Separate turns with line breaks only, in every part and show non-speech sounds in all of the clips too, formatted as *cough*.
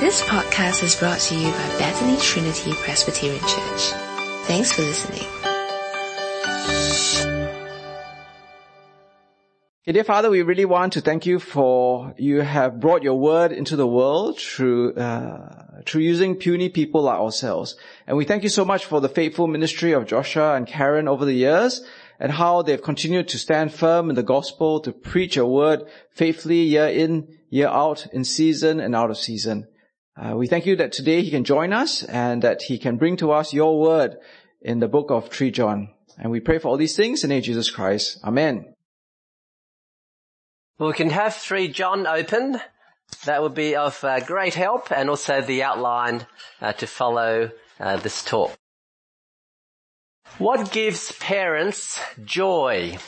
This podcast is brought to you by Bethany Trinity Presbyterian Church. Thanks for listening.
Okay, dear Father, we really want to thank you for you have brought your word into the world through uh, through using puny people like ourselves, and we thank you so much for the faithful ministry of Joshua and Karen over the years, and how they've continued to stand firm in the gospel to preach your word faithfully year in year out, in season and out of season. Uh, we thank you that today he can join us and that he can bring to us your word in the book of 3 John. And we pray for all these things in the name of Jesus Christ. Amen.
Well, we can have 3 John open. That would be of uh, great help and also the outline uh, to follow uh, this talk. What gives parents joy?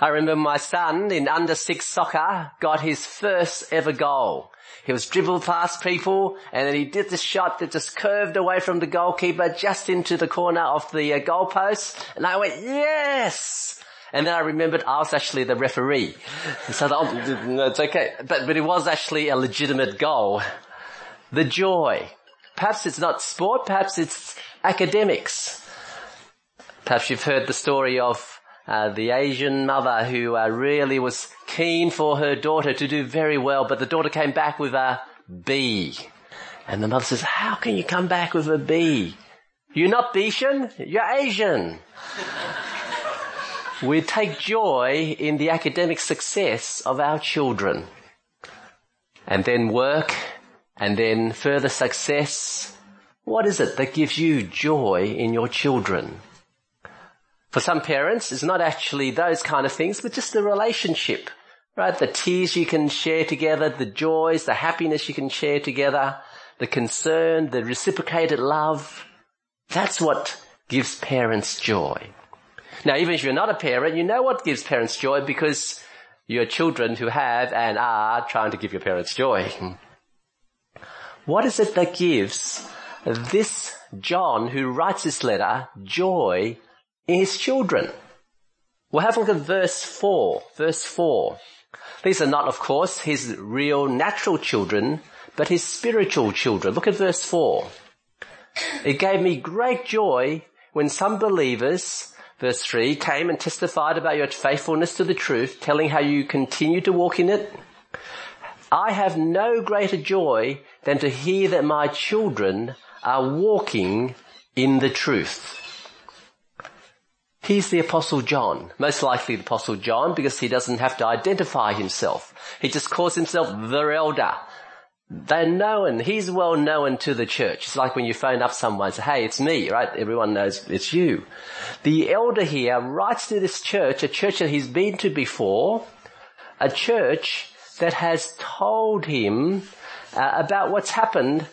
I remember my son in under six soccer got his first ever goal. He was dribbled past people and then he did the shot that just curved away from the goalkeeper just into the corner of the uh, goalpost and I went, yes! And then I remembered I was actually the referee. *laughs* So oh, no, it's okay. But, but it was actually a legitimate goal. The joy. Perhaps it's not sport, perhaps it's academics. Perhaps you've heard the story of uh, the Asian mother who uh, really was keen for her daughter to do very well, but the daughter came back with a B. And the mother says, how can you come back with a B? You're not Bishan, you're Asian. *laughs* We take joy in the academic success of our children. And then work, and then further success. What is it that gives you joy in your children? For some parents, it's not actually those kind of things, but just the relationship, right? The tears you can share together, the joys, the happiness you can share together, the concern, the reciprocated love. That's what gives parents joy. Now, even if you're not a parent, you know what gives parents joy because you're children who have and are trying to give your parents joy. *laughs* What is it that gives this John who writes this letter joy in his children? We'll have a look at verse 4. Verse 4. These are not, of course, his real natural children, but his spiritual children. Look at verse 4. It gave me great joy when some believers Verse 3, came and testified about your faithfulness to the truth, telling how you continue to walk in it. I have no greater joy than to hear that my children are walking in the truth. He's the apostle John, most likely the apostle John because he doesn't have to identify himself. He just calls himself the elder, they're known. He's well known to the church. It's like when you phone up someone and say, hey, it's me, right? Everyone knows it's you. The elder here writes to this church, a church that he's been to before, a church that has told him uh, about what's happened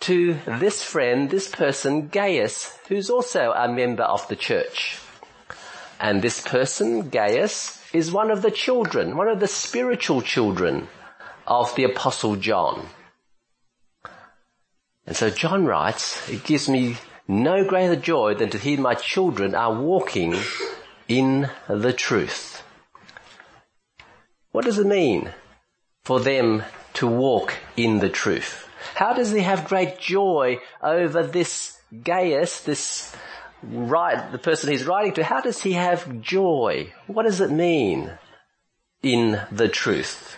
to this friend, this person, Gaius, who's also a member of the church. And this person, Gaius, is one of the children, one of the spiritual children of the apostle John. And so John writes, it gives me no greater joy than to hear my children are walking in the truth. What does it mean for them to walk in the truth? How does he have great joy over this Gaius, this right, the person he's writing to? How does he have joy? What does it mean in the truth?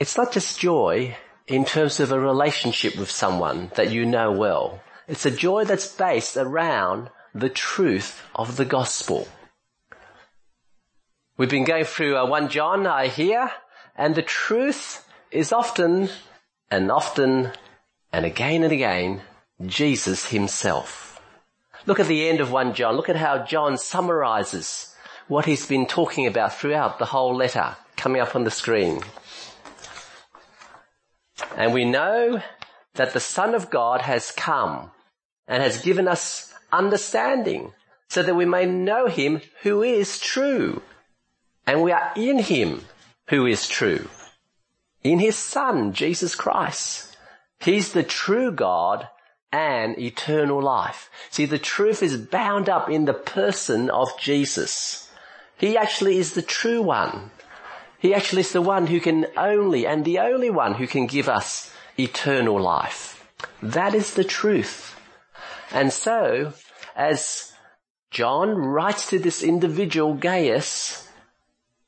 It's not just joy in terms of a relationship with someone that you know well. It's a joy that's based around the truth of the gospel. We've been going through uh, 1 John, I hear, and the truth is often and often and again and again Jesus himself. Look at the end of 1 John. Look at how John summarizes what he's been talking about throughout the whole letter coming up on the screen. And we know that the Son of God has come and has given us understanding so that we may know him who is true. And we are in him who is true. In his son, Jesus Christ. He's the true God and eternal life. See, the truth is bound up in the person of Jesus. He actually is the true one. He actually is the one who can only and the only one who can give us eternal life. That is the truth. And so, as John writes to this individual Gaius,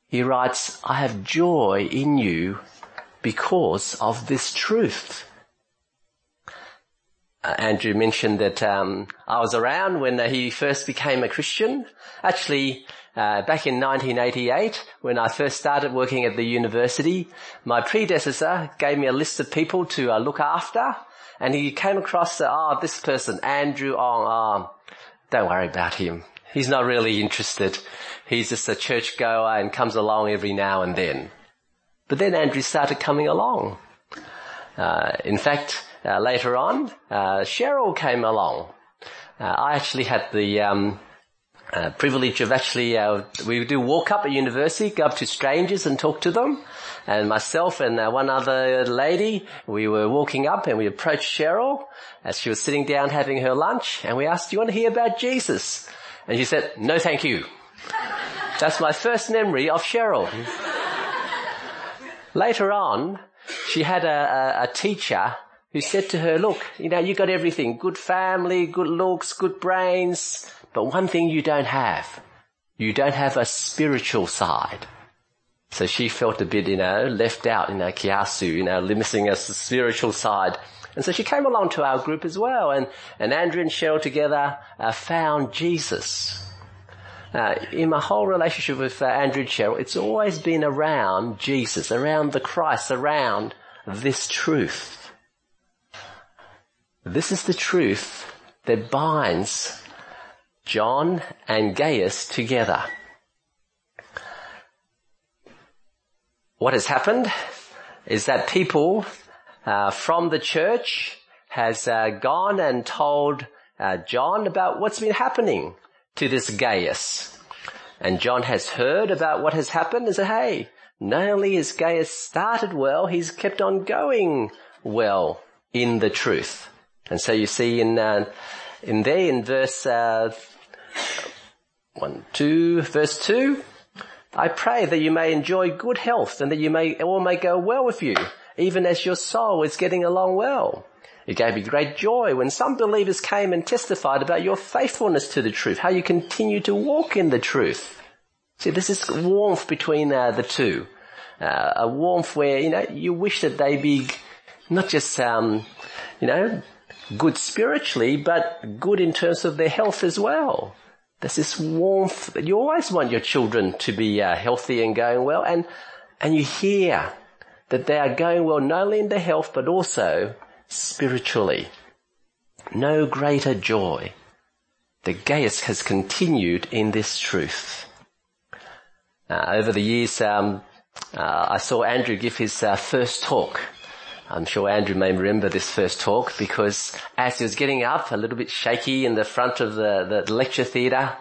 he writes, I have joy in you because of this truth. Uh, Andrew mentioned that um, I was around when he first became a Christian. Actually, uh, back in 1988, when I first started working at the university, my predecessor gave me a list of people to uh, look after, and he came across, oh, this person, Andrew Ong. Oh, don't worry about him. He's not really interested. He's just a churchgoer and comes along every now and then. But then Andrew started coming along. Uh, in fact, uh, later on, uh, Cheryl came along. Uh, I actually had the um, uh, privilege of actually we do walk up at university, go up to strangers and talk to them. And myself and one other lady, we were walking up and we approached Cheryl as she was sitting down having her lunch, and we asked, "Do you want to hear about Jesus?" And she said, "No, thank you." That's my first memory of Cheryl. Later on, she had a, a, a teacher who said to her, look, you know, you got everything. Good family, good looks, good brains. But one thing you don't have. You don't have a spiritual side. So she felt a bit, you know, left out, you know, kiasu, you know, missing a spiritual side. And so she came along to our group as well. And, and Andrew and Cheryl together uh, found Jesus. Uh, in my whole relationship with uh, Andrew and Cheryl, it's always been around Jesus, around the Christ, around this truth. This is the truth that binds John and Gaius together. What has happened is that people uh, from the church has uh, gone and told uh, John about what's been happening to this Gaius. And John has heard about what has happened and said, hey, not only has Gaius started well, he's kept on going well in the truth. And so you see in, uh, in there in verse, uh, one, two, verse two, I pray that you may enjoy good health and that you may, all may go well with you, even as your soul is getting along well. It gave me great joy when some believers came and testified about your faithfulness to the truth, how you continue to walk in the truth. See, this is warmth between uh, the two. Uh, a warmth where, you know, you wish that they be not just, um, you know, good spiritually, but good in terms of their health as well. There's this warmth you always want your children to be uh, healthy and going well, and and you hear that they are going well not only in their health but also spiritually. No greater joy. The Gaius has continued in this truth. Uh, over the years, um, uh, I saw Andrew give his uh, first talk I'm sure Andrew may remember this first talk because as he was getting up, a little bit shaky in the front of the, the lecture theatre,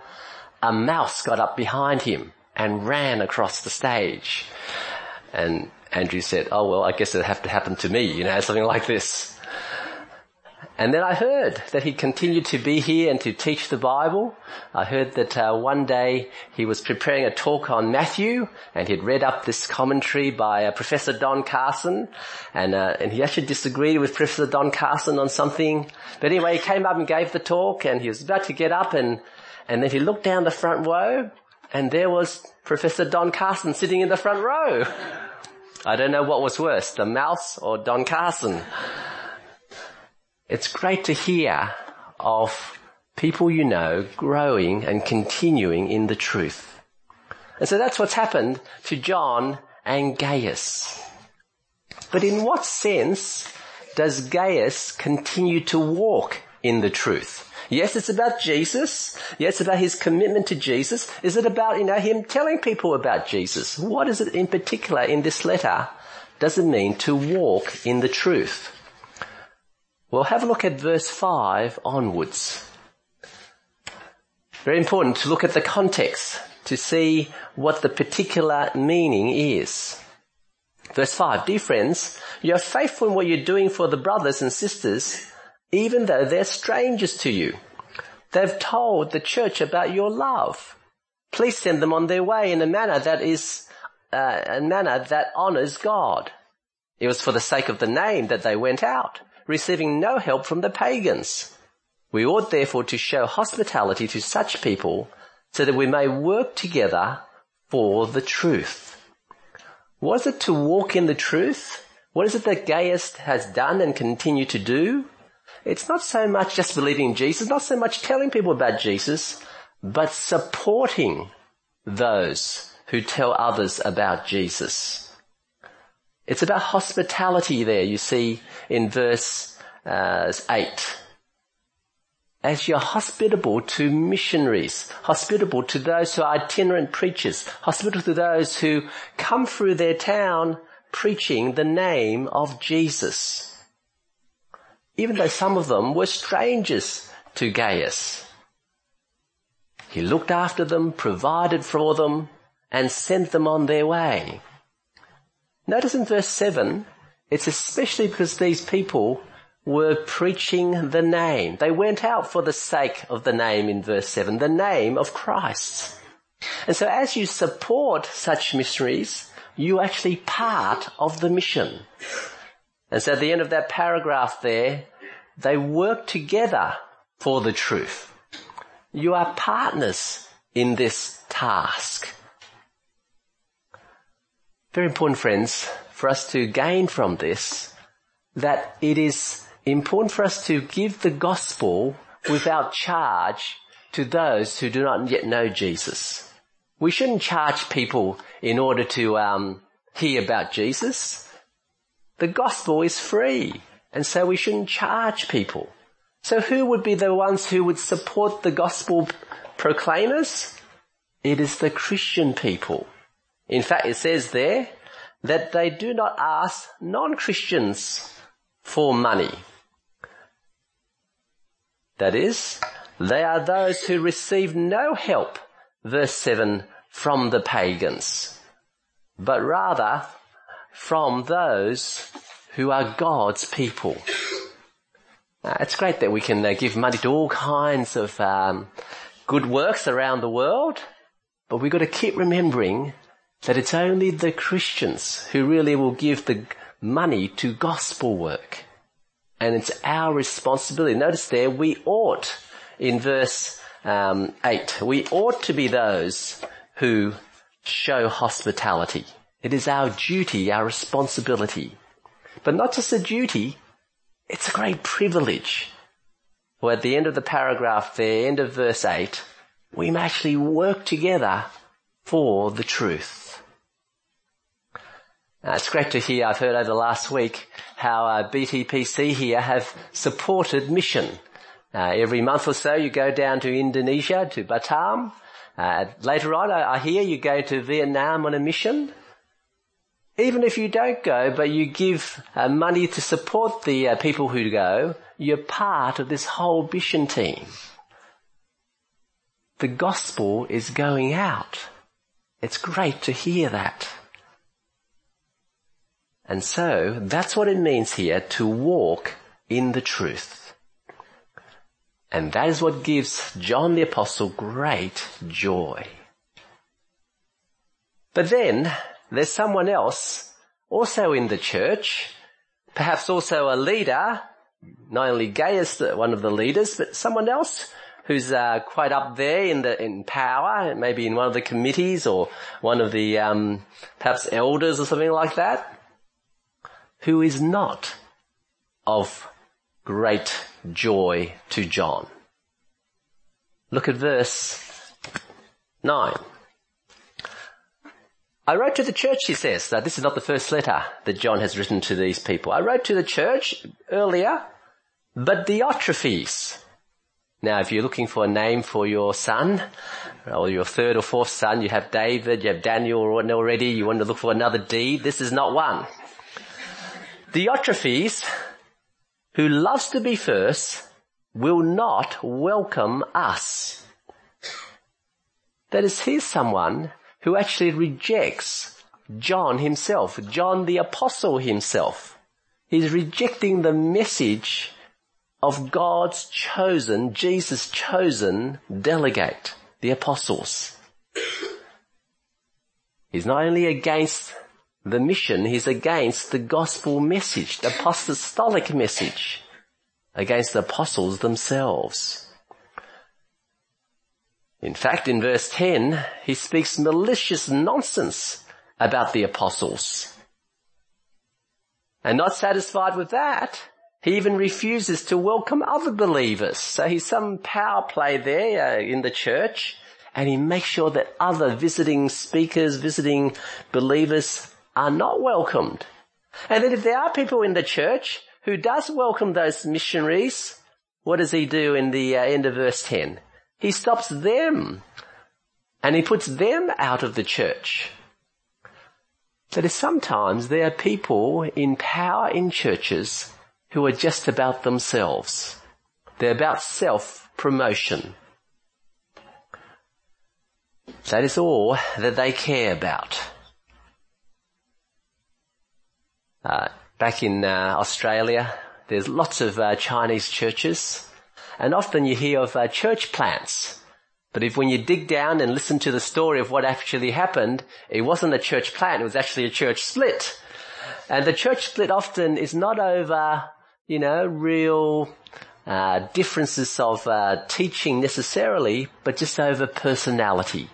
a mouse got up behind him and ran across the stage. And Andrew said, oh well, I guess it'll have to happen to me, you know, something like this. And then I heard that he continued to be here and to teach the Bible. I heard that uh, one day he was preparing a talk on Matthew and he'd read up this commentary by uh, Professor Don Carson and, uh, and he actually disagreed with Professor Don Carson on something. But anyway, he came up and gave the talk and he was about to get up and, and then he looked down the front row and there was Professor Don Carson sitting in the front row. I don't know what was worse, the mouse or Don Carson. It's great to hear of people you know growing and continuing in the truth. And so that's what's happened to John and Gaius. But in what sense does Gaius continue to walk in the truth? Yes, it's about Jesus. Yes, about his commitment to Jesus. Is it about, you know, him telling people about Jesus? What is it in particular in this letter does it mean to walk in the truth? Well, have a look at verse 5 onwards. Very important to look at the context to see what the particular meaning is. Verse 5, dear friends, you are faithful in what you're doing for the brothers and sisters, even though they're strangers to you. They've told the church about your love. Please send them on their way in a manner that is uh, a manner that honors God. It was for the sake of the name that they went out, receiving no help from the pagans. We ought therefore to show hospitality to such people so that we may work together for the truth. Was it to walk in the truth? What is it that Gaius has done and continue to do? It's not so much just believing in Jesus, not so much telling people about Jesus, but supporting those who tell others about Jesus. It's about hospitality there, you see in verse uh, 8 as you're hospitable to missionaries, hospitable to those who are itinerant preachers, hospitable to those who come through their town preaching the name of Jesus. Even though some of them were strangers to Gaius. He looked after them, provided for them, and sent them on their way. Notice in verse 7, it's especially because these people were preaching the name. They went out for the sake of the name in verse 7, the name of Christ. And so as you support such missionaries, you actually part of the mission. And so at the end of that paragraph there, they work together for the truth. You are partners in this task. Very important friends, for us to gain from this, that it is important for us to give the gospel without charge to those who do not yet know Jesus. We shouldn't charge people in order to um, hear about Jesus. The gospel is free, and so we shouldn't charge people. So who would be the ones who would support the gospel proclaimers? It is the Christian people. In fact, it says there that they do not ask non-Christians for money. That is, they are those who receive no help, verse 7, from the pagans, but rather from those who are God's people. It's great that we can uh, give money to all kinds of um, good works around the world, but we've got to keep remembering that it's only the Christians who really will give the money to gospel work. And it's our responsibility. Notice there, we ought, in verse um, 8, we ought to be those who show hospitality. It is our duty, our responsibility. But not just a duty, it's a great privilege. Well, at the end of the paragraph there, end of verse 8, we actually work together for the truth. Uh, it's great to hear, I've heard over the last week, how uh, BTPC here have supported mission. Uh, every month or so you go down to Indonesia, to Batam. Uh, later on I, I hear you go to Vietnam on a mission. Even if you don't go, but you give uh, money to support the uh, people who go, you're part of this whole mission team. The gospel is going out. It's great to hear that. And so that's what it means here to walk in the truth. And that is what gives John the Apostle great joy. But then there's someone else also in the church, perhaps also a leader, not only Gaius, one of the leaders, but someone else who's uh, quite up there in the in power, maybe in one of the committees or one of the um, perhaps elders or something like that who is not of great joy to John. Look at verse 9. I wrote to the church, he says. Now, this is not the first letter that John has written to these people. I wrote to the church earlier, but Diotrephes. Now, if you're looking for a name for your son, or your third or fourth son, you have David, you have Daniel already, you want to look for another D, this is not one. Diotrephes, who loves to be first, will not welcome us. That is, here's someone who actually rejects John himself, John the apostle himself. He's rejecting the message of God's chosen, Jesus' chosen delegate, the apostles. He's not only against the mission, he's against the gospel message, the apostolic message, against the apostles themselves. In fact, in verse 10, he speaks malicious nonsense about the apostles. And not satisfied with that, he even refuses to welcome other believers. So he's some power play there uh, in the church and he makes sure that other visiting speakers, visiting believers are not welcomed. And then if there are people in the church who does welcome those missionaries, what does he do in the uh, end of verse 10? He stops them and he puts them out of the church. That is sometimes there are people in power in churches who are just about themselves. They're about self-promotion. That is all that they care about. Uh, back in uh, Australia, there's lots of uh, Chinese churches, and often you hear of uh, church plants. But if when you dig down and listen to the story of what actually happened, it wasn't a church plant, it was actually a church split. And the church split often is not over, you know, real uh, differences of uh, teaching necessarily, but just over personality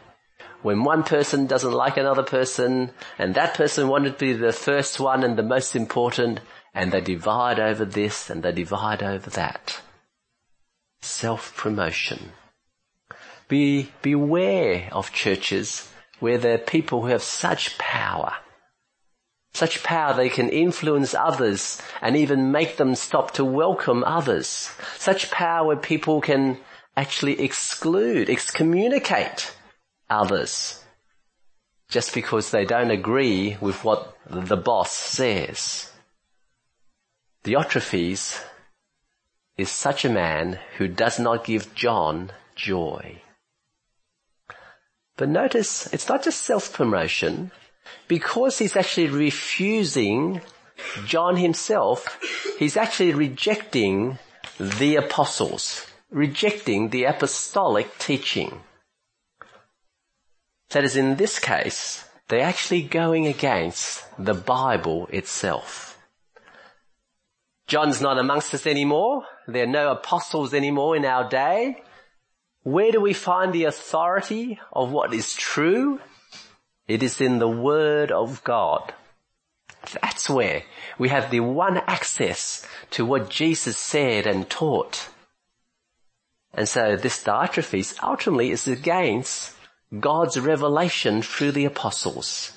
when one person doesn't like another person and that person wanted to be the first one and the most important and they divide over this and they divide over that. Self-promotion. Be, beware of churches where there are people who have such power. Such power they can influence others and even make them stop to welcome others. Such power where people can actually exclude, excommunicate others just because they don't agree with what the boss says. Diotrephes is such a man who does not give John joy. But notice, it's not just self-promotion. Because he's actually refusing John himself, he's actually rejecting the apostles, rejecting the apostolic teaching. That is, in this case, they're actually going against the Bible itself. John's not amongst us anymore. There are no apostles anymore in our day. Where do we find the authority of what is true? It is in the Word of God. That's where we have the one access to what Jesus said and taught. And so this Diotrephes ultimately is against God's revelation through the apostles.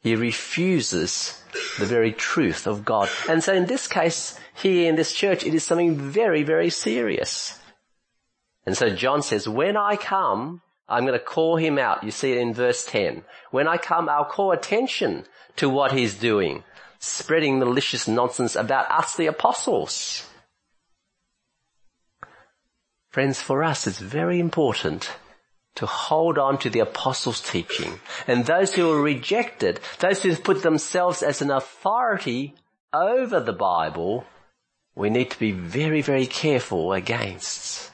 He refuses the very truth of God. And so in this case, here in this church, it is something very, very serious. And so John says, when I come, I'm going to call him out. You see it in verse 10. When I come, I'll call attention to what he's doing, spreading malicious nonsense about us, the apostles. Friends, for us, it's very important to hold on to the apostles' teaching. And those who are rejected, those who put themselves as an authority over the Bible, we need to be very, very careful against.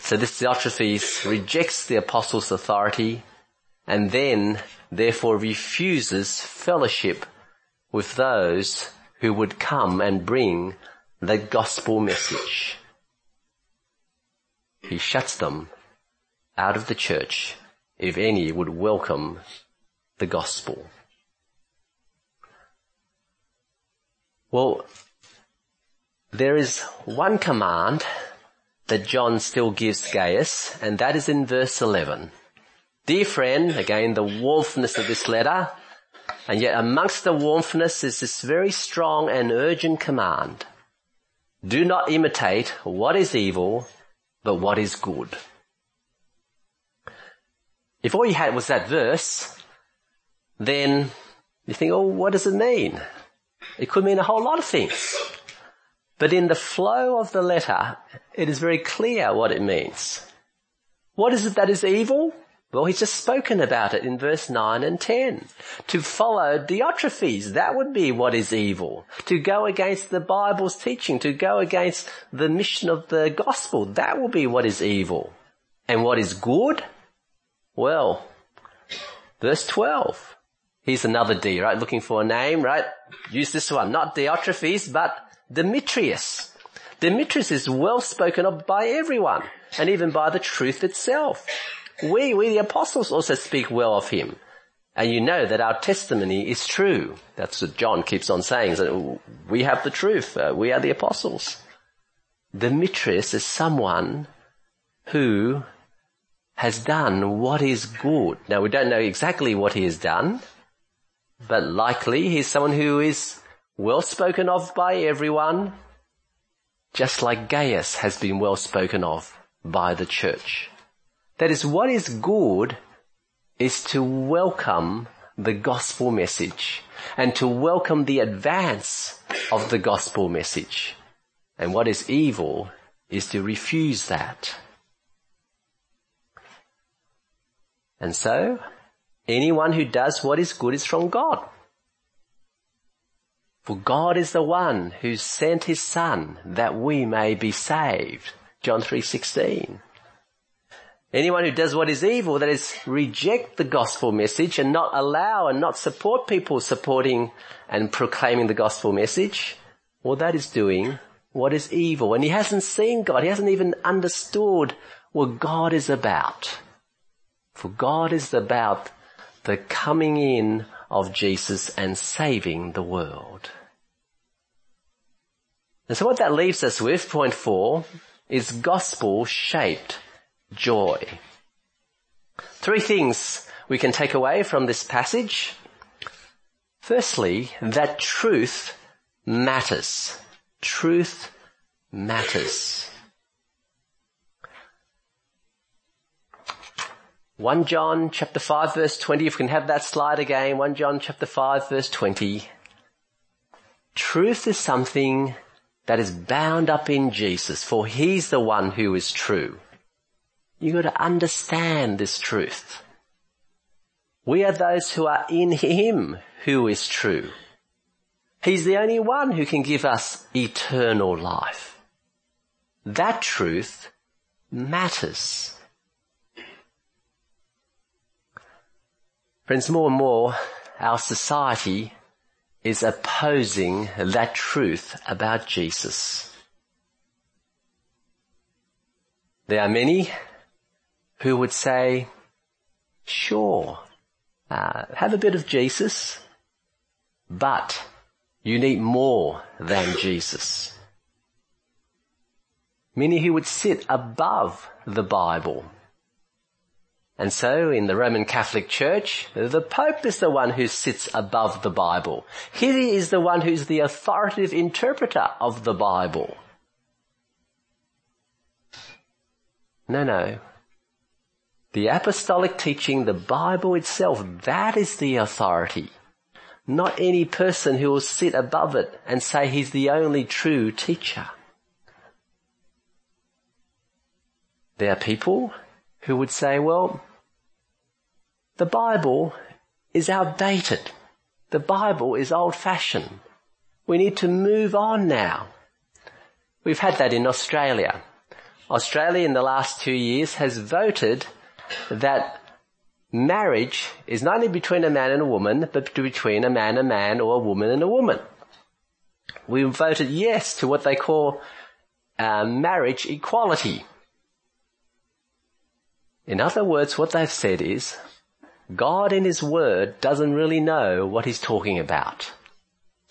So this Diotrephes rejects the apostles' authority and then therefore refuses fellowship with those who would come and bring the gospel message. He shuts them out of the church if any would welcome the gospel. Well, there is one command that John still gives Gaius, and that is in verse 11. Dear friend, again the warmthness of this letter, and yet amongst the warmthness is this very strong and urgent command. Do not imitate what is evil, but what is good. If all you had was that verse, then you think, oh, what does it mean? It could mean a whole lot of things. But in the flow of the letter, it is very clear what it means. What is it that is evil? Well, he's just spoken about it in verse 9 and 10. To follow Diotrephes, that would be what is evil. To go against the Bible's teaching, to go against the mission of the gospel, that will be what is evil. And what is good? Well, Verse 12. Here's another D, right? Looking for a name, right? Use this one. Not Diotrephes, but Demetrius. Demetrius is well spoken of by everyone, and even by the truth itself. We, we the apostles also speak well of him. And you know that our testimony is true. That's what John keeps on saying. We have the truth. Uh, we are the apostles. Demetrius is someone who has done what is good. Now we don't know exactly what he has done, but likely he's someone who is well spoken of by everyone, just like Gaius has been well spoken of by the church. That is, what is good is to welcome the gospel message and to welcome the advance of the gospel message. And what is evil is to refuse that. And so, anyone who does what is good is from God. For God is the one who sent his son that we may be saved. John 3:16. Anyone who does what is evil, that is reject the gospel message and not allow and not support people supporting and proclaiming the gospel message, well that is doing what is evil. And he hasn't seen God. He hasn't even understood what God is about. For God is about the coming in of Jesus and saving the world. And so what that leaves us with, point four, is gospel shaped joy. Three things we can take away from this passage. Firstly, that truth matters. Truth matters. 1 John chapter 5 verse 20, if we can have that slide again, 1 John chapter 5 verse 20. Truth is something that is bound up in Jesus, for He's the one who is true. You got to understand this truth. We are those who are in Him who is true. He's the only one who can give us eternal life. That truth matters. Friends, more and more our society is opposing that truth about Jesus. There are many who would say, sure, uh, have a bit of Jesus, but you need more than Jesus. Many who would sit above the Bible and so in the Roman Catholic Church, the Pope is the one who sits above the Bible. He is the one who's the authoritative interpreter of the Bible. No, no. The apostolic teaching, the Bible itself, that is the authority. Not any person who will sit above it and say he's the only true teacher. There are people who would say, well, the Bible is outdated. The Bible is old fashioned. We need to move on now. We've had that in Australia. Australia in the last two years has voted that marriage is not only between a man and a woman, but between a man and a man or a woman and a woman. We voted yes to what they call uh, marriage equality. In other words, what they've said is, God in His Word doesn't really know what He's talking about.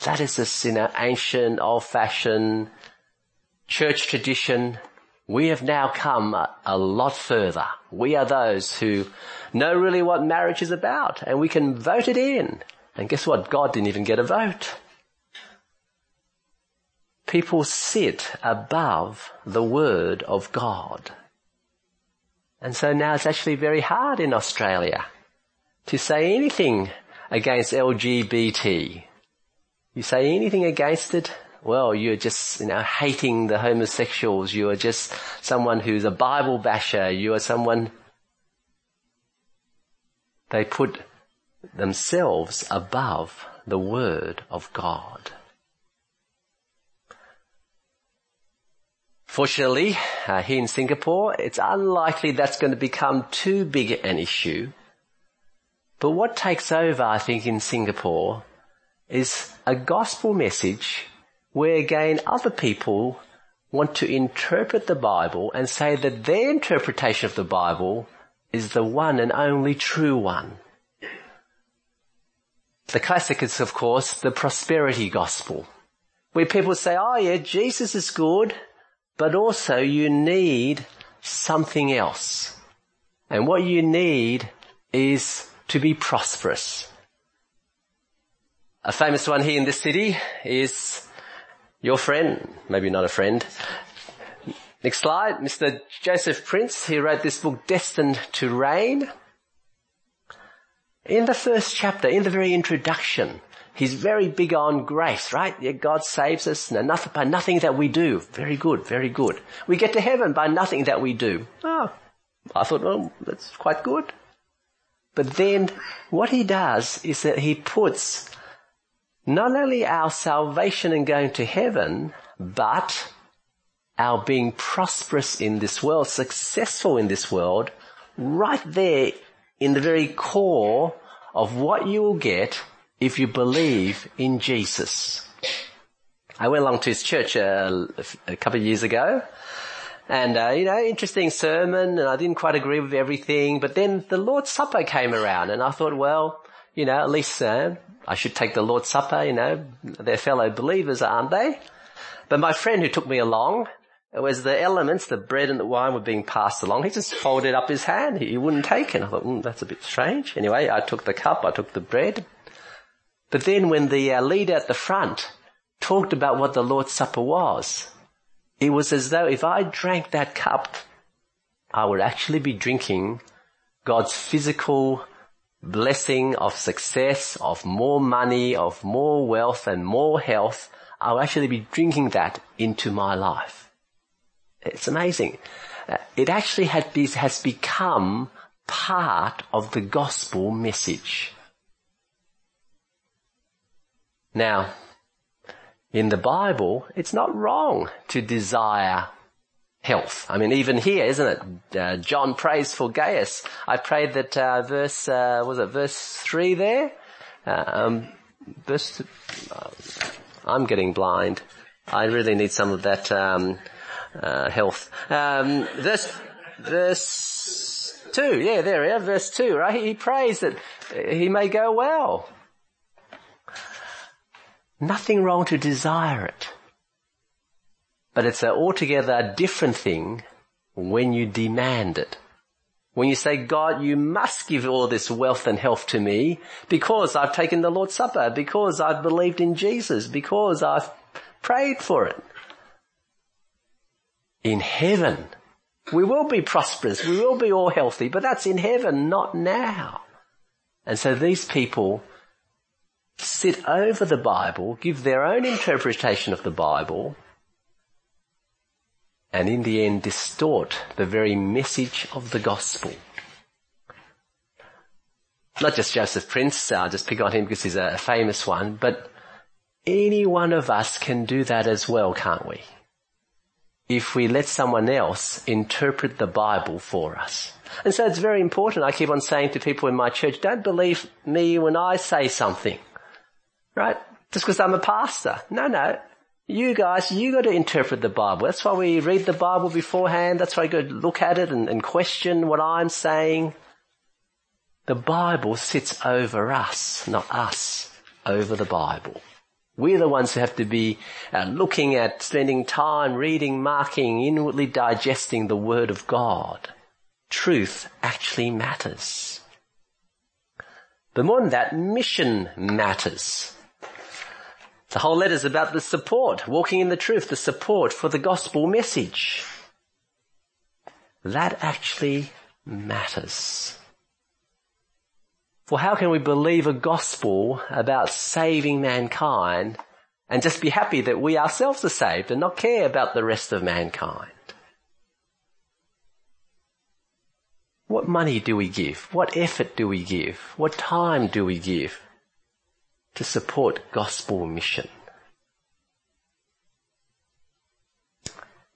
That is a you know, ancient, old-fashioned church tradition. We have now come a, a lot further. We are those who know really what marriage is about and we can vote it in. And guess what? God didn't even get a vote. People sit above the Word of God. And so now it's actually very hard in Australia to say anything against LGBT. You say anything against it, well, you're just, you know, hating the homosexuals. You are just someone who's a Bible basher. You are someone, they put themselves above the Word of God. Fortunately, uh, here in Singapore, it's unlikely that's going to become too big an issue But what takes over, I think, in Singapore is a gospel message where again other people want to interpret the Bible and say that their interpretation of the Bible is the one and only true one. The classic is of course the prosperity gospel, where people say, oh yeah, Jesus is good, but also you need something else. And what you need is to be prosperous. A famous one here in this city is your friend, maybe not a friend. Next slide, Mr. Joseph Prince, he wrote this book, Destined to Reign. In the first chapter, in the very introduction, he's very big on grace, right? Yeah, God saves us by nothing that we do. Very good, very good. We get to heaven by nothing that we do. Oh, I thought, well, that's quite good. But then what he does is that he puts not only our salvation and going to heaven, but our being prosperous in this world, successful in this world, right there in the very core of what you will get if you believe in Jesus. I went along to his church uh, a couple of years ago and, uh, you know, interesting sermon and I didn't quite agree with everything, but then the Lord's Supper came around and I thought, well, you know, at least, uh, I should take the Lord's Supper, you know, they're fellow believers, aren't they? But my friend who took me along, it was the elements, the bread and the wine were being passed along, he just folded up his hand. He wouldn't take it. I thought, mm, that's a bit strange. Anyway, I took the cup, I took the bread. But then when the uh, leader at the front talked about what the Lord's Supper was, it was as though if I drank that cup, I would actually be drinking God's physical blessing of success, of more money, of more wealth and more health. I'll actually be drinking that into my life. It's amazing. Uh, it actually has become part of the gospel message. Now, in the Bible, it's not wrong to desire health. I mean, even here, isn't it? Uh, John prays for Gaius. I prayed that uh, verse, uh, was it verse three there? Um, verse. Uh, I'm getting blind. I really need some of that um, uh, health. Um, verse verse two. Yeah, there we are. Verse two. Right? He prays that he may go well. Nothing wrong to desire it. But it's an altogether different thing when you demand it. When you say, God, you must give all this wealth and health to me because I've taken the Lord's Supper, because I've believed in Jesus, because I've prayed for it. In heaven, we will be prosperous, we will be all healthy, but that's in heaven, not now. And so these people sit over the Bible, give their own interpretation of the Bible, and in the end distort the very message of the gospel. Not just Joseph Prince, I'll just pick on him because he's a famous one, but any one of us can do that as well, can't we? If we let someone else interpret the Bible for us. And so it's very important. I keep on saying to people in my church, don't believe me when I say something. Right? Just because I'm a pastor. No, no. You guys, you got to interpret the Bible. That's why we read the Bible beforehand. That's why you got to look at it and, and question what I'm saying. The Bible sits over us, not us over the Bible. We're the ones who have to be uh, looking at, spending time reading, marking, inwardly digesting the Word of God. Truth actually matters. But more than that, mission matters. The whole letter is about the support, walking in the truth, the support for the gospel message. That actually matters. For how can we believe a gospel about saving mankind and just be happy that we ourselves are saved and not care about the rest of mankind? What money do we give? What effort do we give? What time do we give? To support gospel mission.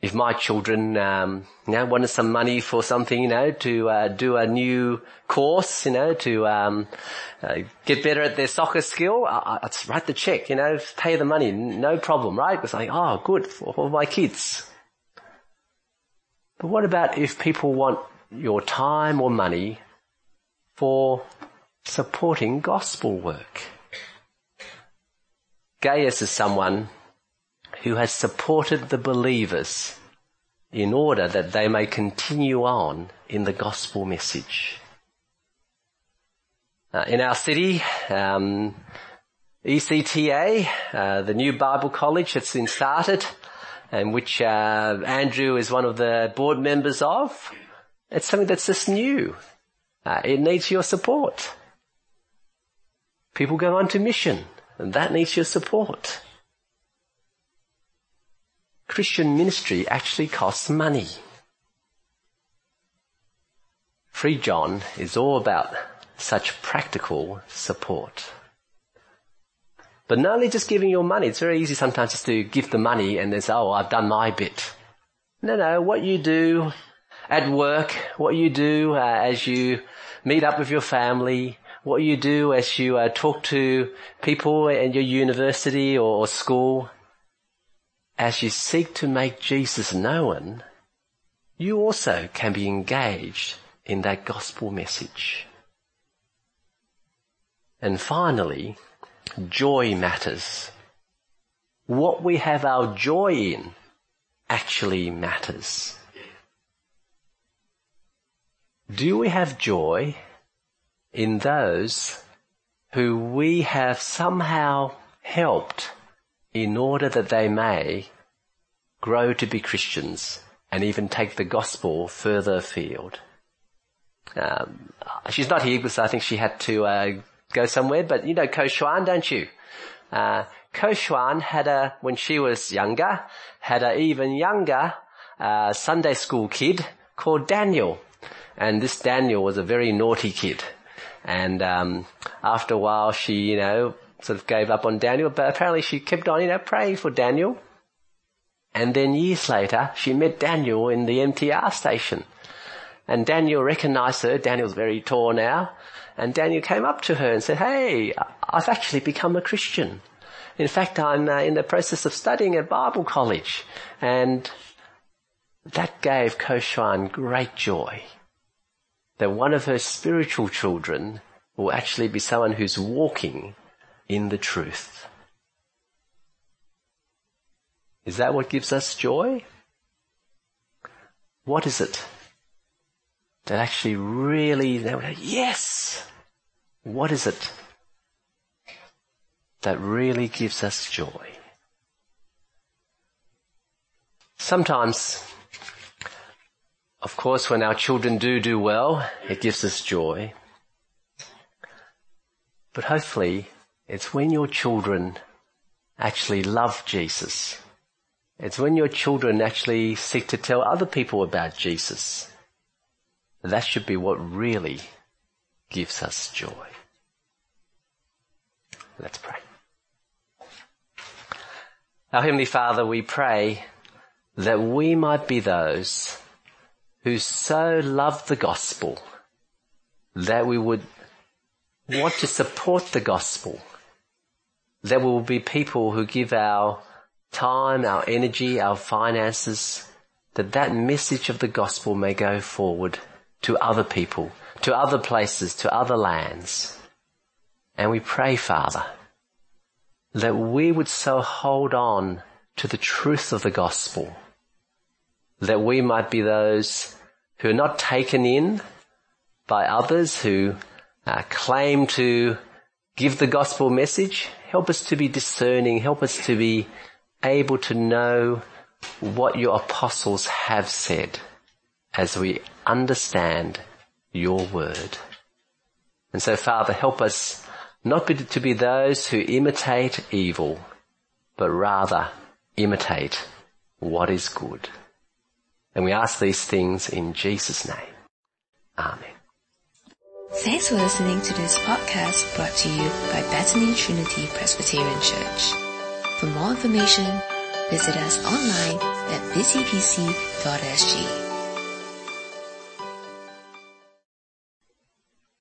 if my children, um, you know, wanted some money for something, you know, to uh, do a new course, you know, to um, uh, get better at their soccer skill, I, I'd write the check, you know, pay the money, no problem, right? It's like, oh, good for, for my kids. But what about if people want your time or money for supporting gospel work? Gaius is someone who has supported the believers in order that they may continue on in the gospel message. Uh, in our city, um, ECTA, uh, the new Bible college that's been started, and which uh, Andrew is one of the board members of, it's something that's just new. Uh, it needs your support. People go on to mission, and that needs your support. Christian ministry actually costs money. 3 John is all about such practical support. But not only just giving your money, it's very easy sometimes just to give the money and then say, oh, I've done my bit. No, no, what you do at work, what you do uh, as you meet up with your family, what you do as you uh, talk to people in your university or school, as you seek to make Jesus known, you also can be engaged in that gospel message. And finally, joy matters. What we have our joy in actually matters. Do we have joy in those who we have somehow helped in order that they may grow to be Christians and even take the gospel further afield. Um, she's not here because I think she had to uh, go somewhere, but you know Ko Shuan, don't you? Uh, Ko Shuan had a, when she was younger, had an even younger uh, Sunday school kid called Daniel. And this Daniel was a very naughty kid. And um, after a while, she, you know, sort of gave up on Daniel, but apparently she kept on, you know, praying for Daniel. And then years later, she met Daniel in the MTR station. And Daniel recognized her. Daniel's very tall now. And Daniel came up to her and said, Hey, I've actually become a Christian. In fact, I'm uh, in the process of studying at Bible college. And that gave Ko great joy. That one of her spiritual children will actually be someone who's walking in the truth. Is that what gives us joy? What is it that actually really, yes! What is it that really gives us joy? Sometimes, of course, when our children do do well, it gives us joy. But hopefully, it's when your children actually love Jesus. It's when your children actually seek to tell other people about Jesus. That should be what really gives us joy. Let's pray. Our Heavenly Father, we pray that we might be those who so love the gospel that we would want to support the gospel there will be people who give our time, our energy, our finances, that that message of the gospel may go forward to other people, to other places, to other lands. And we pray, Father, that we would so hold on to the truth of the gospel, that we might be those who are not taken in by others who uh, claim to give the gospel message, Help us to be discerning. Help us to be able to know what your apostles have said as we understand your word. And so Father, help us not to be those who imitate evil, but rather imitate what is good. And we ask these things in Jesus' name. Amen.
Thanks for listening to this podcast brought to you by Bethany Trinity Presbyterian Church. For more information, visit us online at busybc.sg.